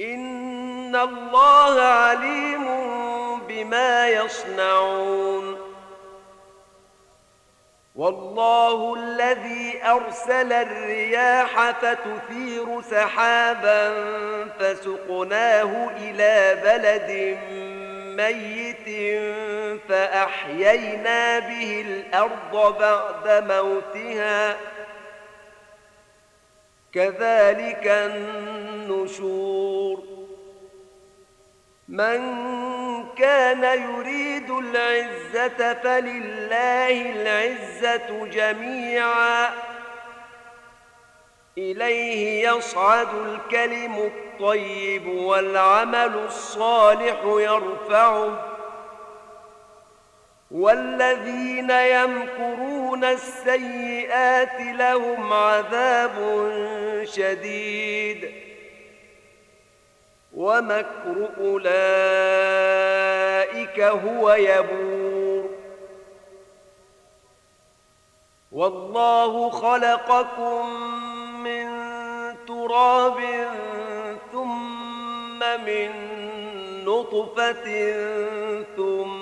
إن الله عليم بما يصنعون والله الذي أرسل الرياح فتثير سحابا فسقناه إلى بلد ميت فأحيينا به الأرض بعد موتها كذلك النشور. من كان يريد العزة فلله العزة جميعا. إليه يصعد الكلم الطيب والعمل الصالح يرفعه. والذين يمكرون السيئات لهم عذاب شديد. ومكر أولئك هو يبور. والله خلقكم من تراب ثم من نطفة ثم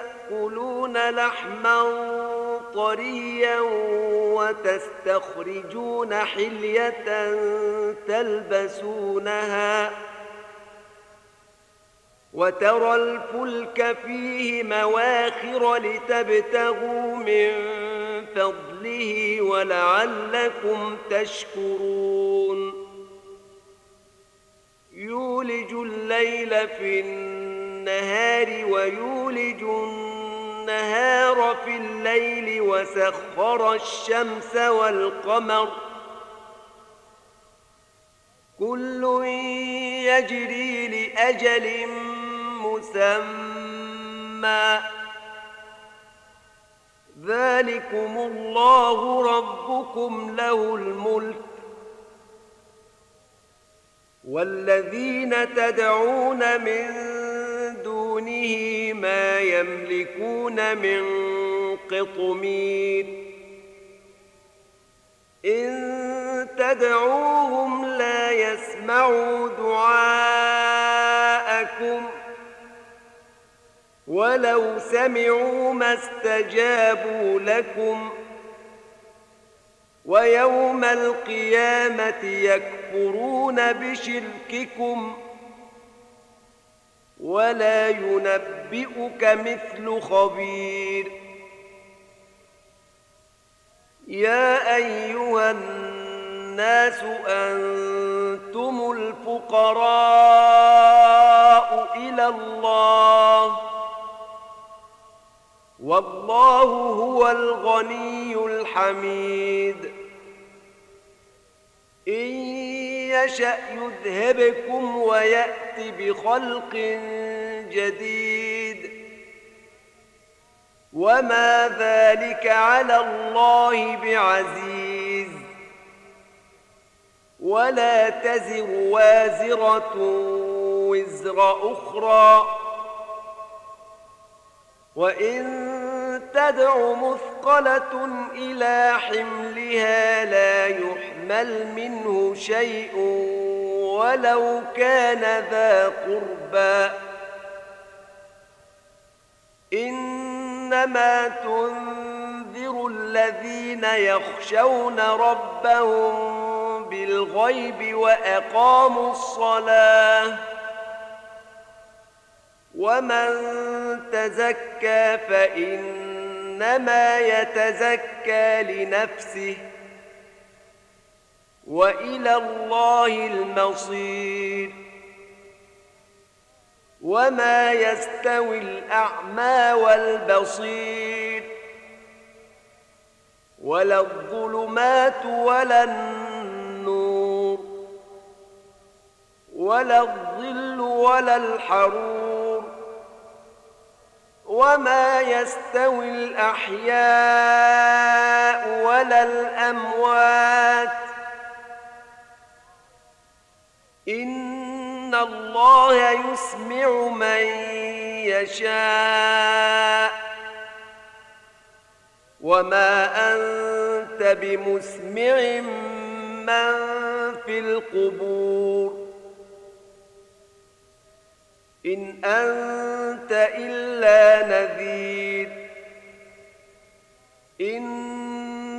لحما طريا وتستخرجون حلية تلبسونها وترى الفلك فيه مواخر لتبتغوا من فضله ولعلكم تشكرون. يولج الليل في النهار ويولج النهار في الليل وسخر الشمس والقمر. كل يجري لأجل مسمى. ذلكم الله ربكم له الملك. والذين تدعون من ما يملكون من قطمير. إن تدعوهم لا يسمعوا دعاءكم. ولو سمعوا ما استجابوا لكم. ويوم القيامة يكفرون بشرككم. ولا ينبئك مثل خبير. يا أيها الناس أنتم الفقراء إلى الله والله هو الغني الحميد. إن يشأ يذهبكم ويأت بخلق جديد. وما ذلك على الله بعزيز. ولا تزر وازرة وزر أخرى. وإن تدع مثقلة إلى حملها لا يحمل منه شيء ولو كان ذا قربى. إنما تنذر الذين يخشون ربهم بالغيب وأقاموا الصلاة. ومن تزكى فإنما يتزكى لنفسه. وإلى الله المصير. وما يستوي الأعمى والبصير. ولا الظلمات ولا النور. ولا الظل ولا الحرور. وما يستوي الأحياء ولا الأموات. إن الله يسمع من يشاء وما أنت بمسمع من في القبور إن أنت إلا نذير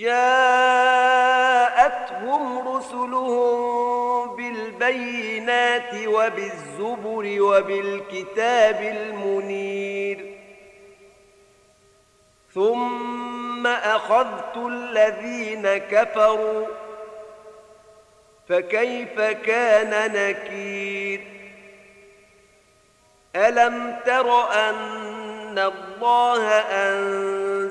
جاءتهم رسلهم بالبينات وبالزبر وبالكتاب المنير. ثم أخذت الذين كفروا فكيف كان نكير؟ ألم تر أن الله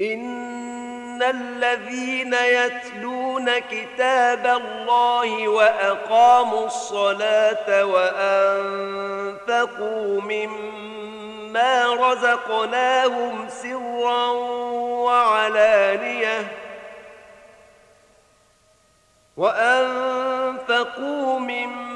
إن الذين يتلون كتاب الله وأقاموا الصلاة وأنفقوا مما ما رزقناهم سرا وعلانية وأنفقوا مما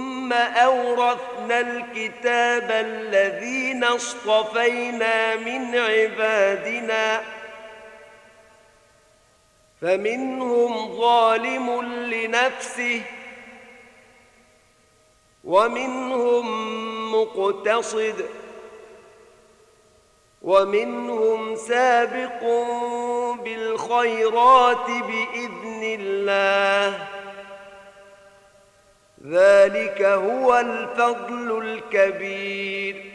أورثنا الكتاب الذين اصطفينا من عبادنا. فمنهم ظالم لنفسه ومنهم مقتصد ومنهم سابق بالخيرات بإذن الله. ذلك هو الفضل الكبير.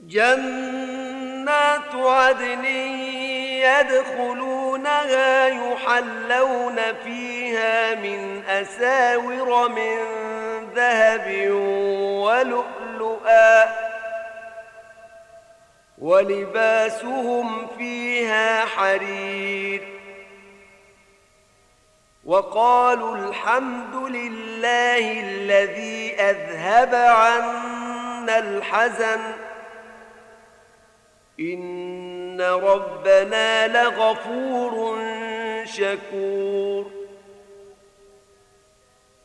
جنات عدن يدخلونها يحلون فيها من أساور من ذهب ولؤلؤا ولباسهم فيها حرير. وقالوا الحمد لله الذي أذهب عنا الحزن. إن ربنا لغفور شكور.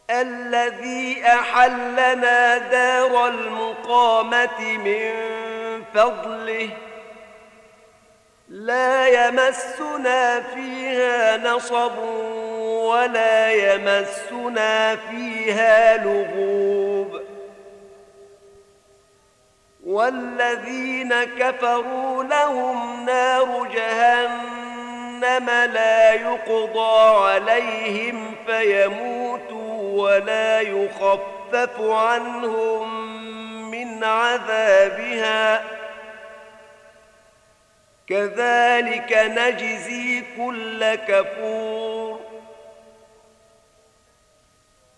الذي أحلنا دار المقامة من فضله. لا يمسنا فيها نصب ولا يمسنا فيها لغوب. والذين كفروا لهم نار جهنم لا يقضى عليهم فيموتوا ولا يخفف عنهم من عذابها. كذلك نجزي كل كفور.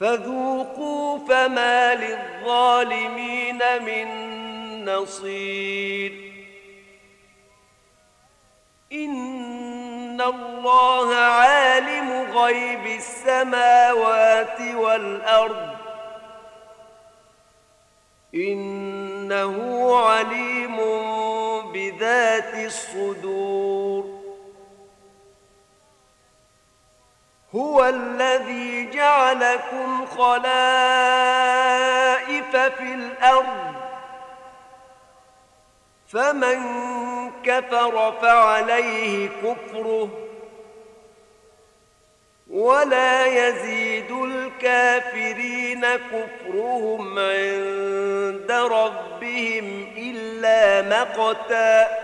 فذوقوا فما للظالمين من نصير. إن الله عالم غيب السماوات والأرض. إنه عليم بذات الصدور. هو الذي جعلكم خلائف في الأرض. فمن كفر فعليه كفره ولا يزيد الكافرين كفرهم عند ربهم إلا مقتا.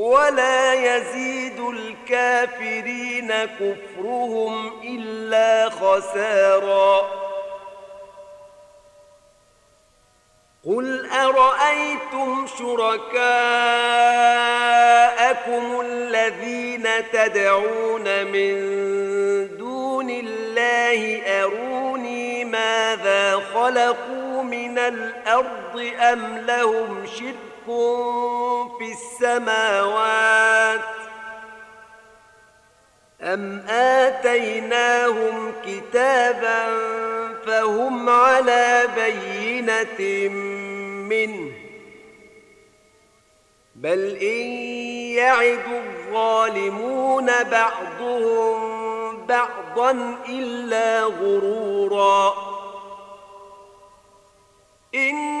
ولا يزيد الكافرين كفرهم إلا خسارا. قل أرأيتم شركاءكم الذين تدعون من دون الله أروني ماذا خلقوا من الأرض أم لهم شرك في السماوات أم آتيناهم كتابا فهم على بينة منه بل إن يعد الظالمون بعضهم بعضا إلا غرورا إن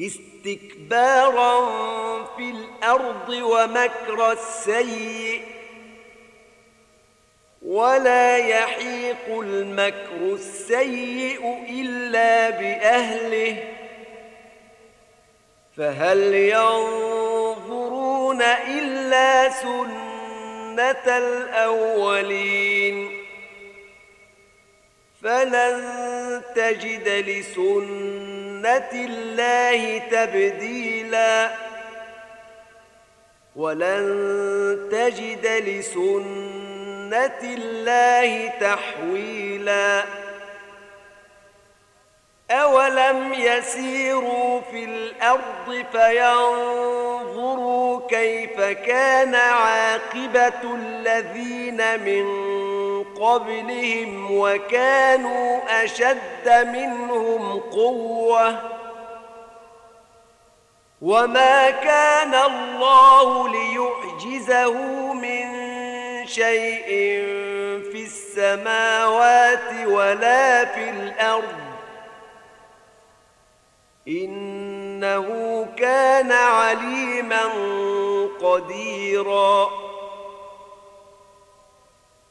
استكبارا في الأرض ومكر السيئ ولا يحيق المكر السيئ إلا بأهله فهل ينظرون إلا سنة الأولين فلن تجد لسنة الله تبديلا ولن تجد لسنة الله تحويلاً أولم يسيروا في الأرض فينظروا كيف كان عاقبة الذين من قبلهم وكانوا أشد منهم قوة. وما كان الله ليعجزه من شيء في السماوات ولا في الأرض. إنه كان عليما قديرا.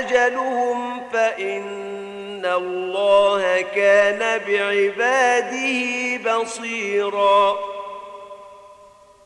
أجلهم فإن الله كان بعباده بصيراً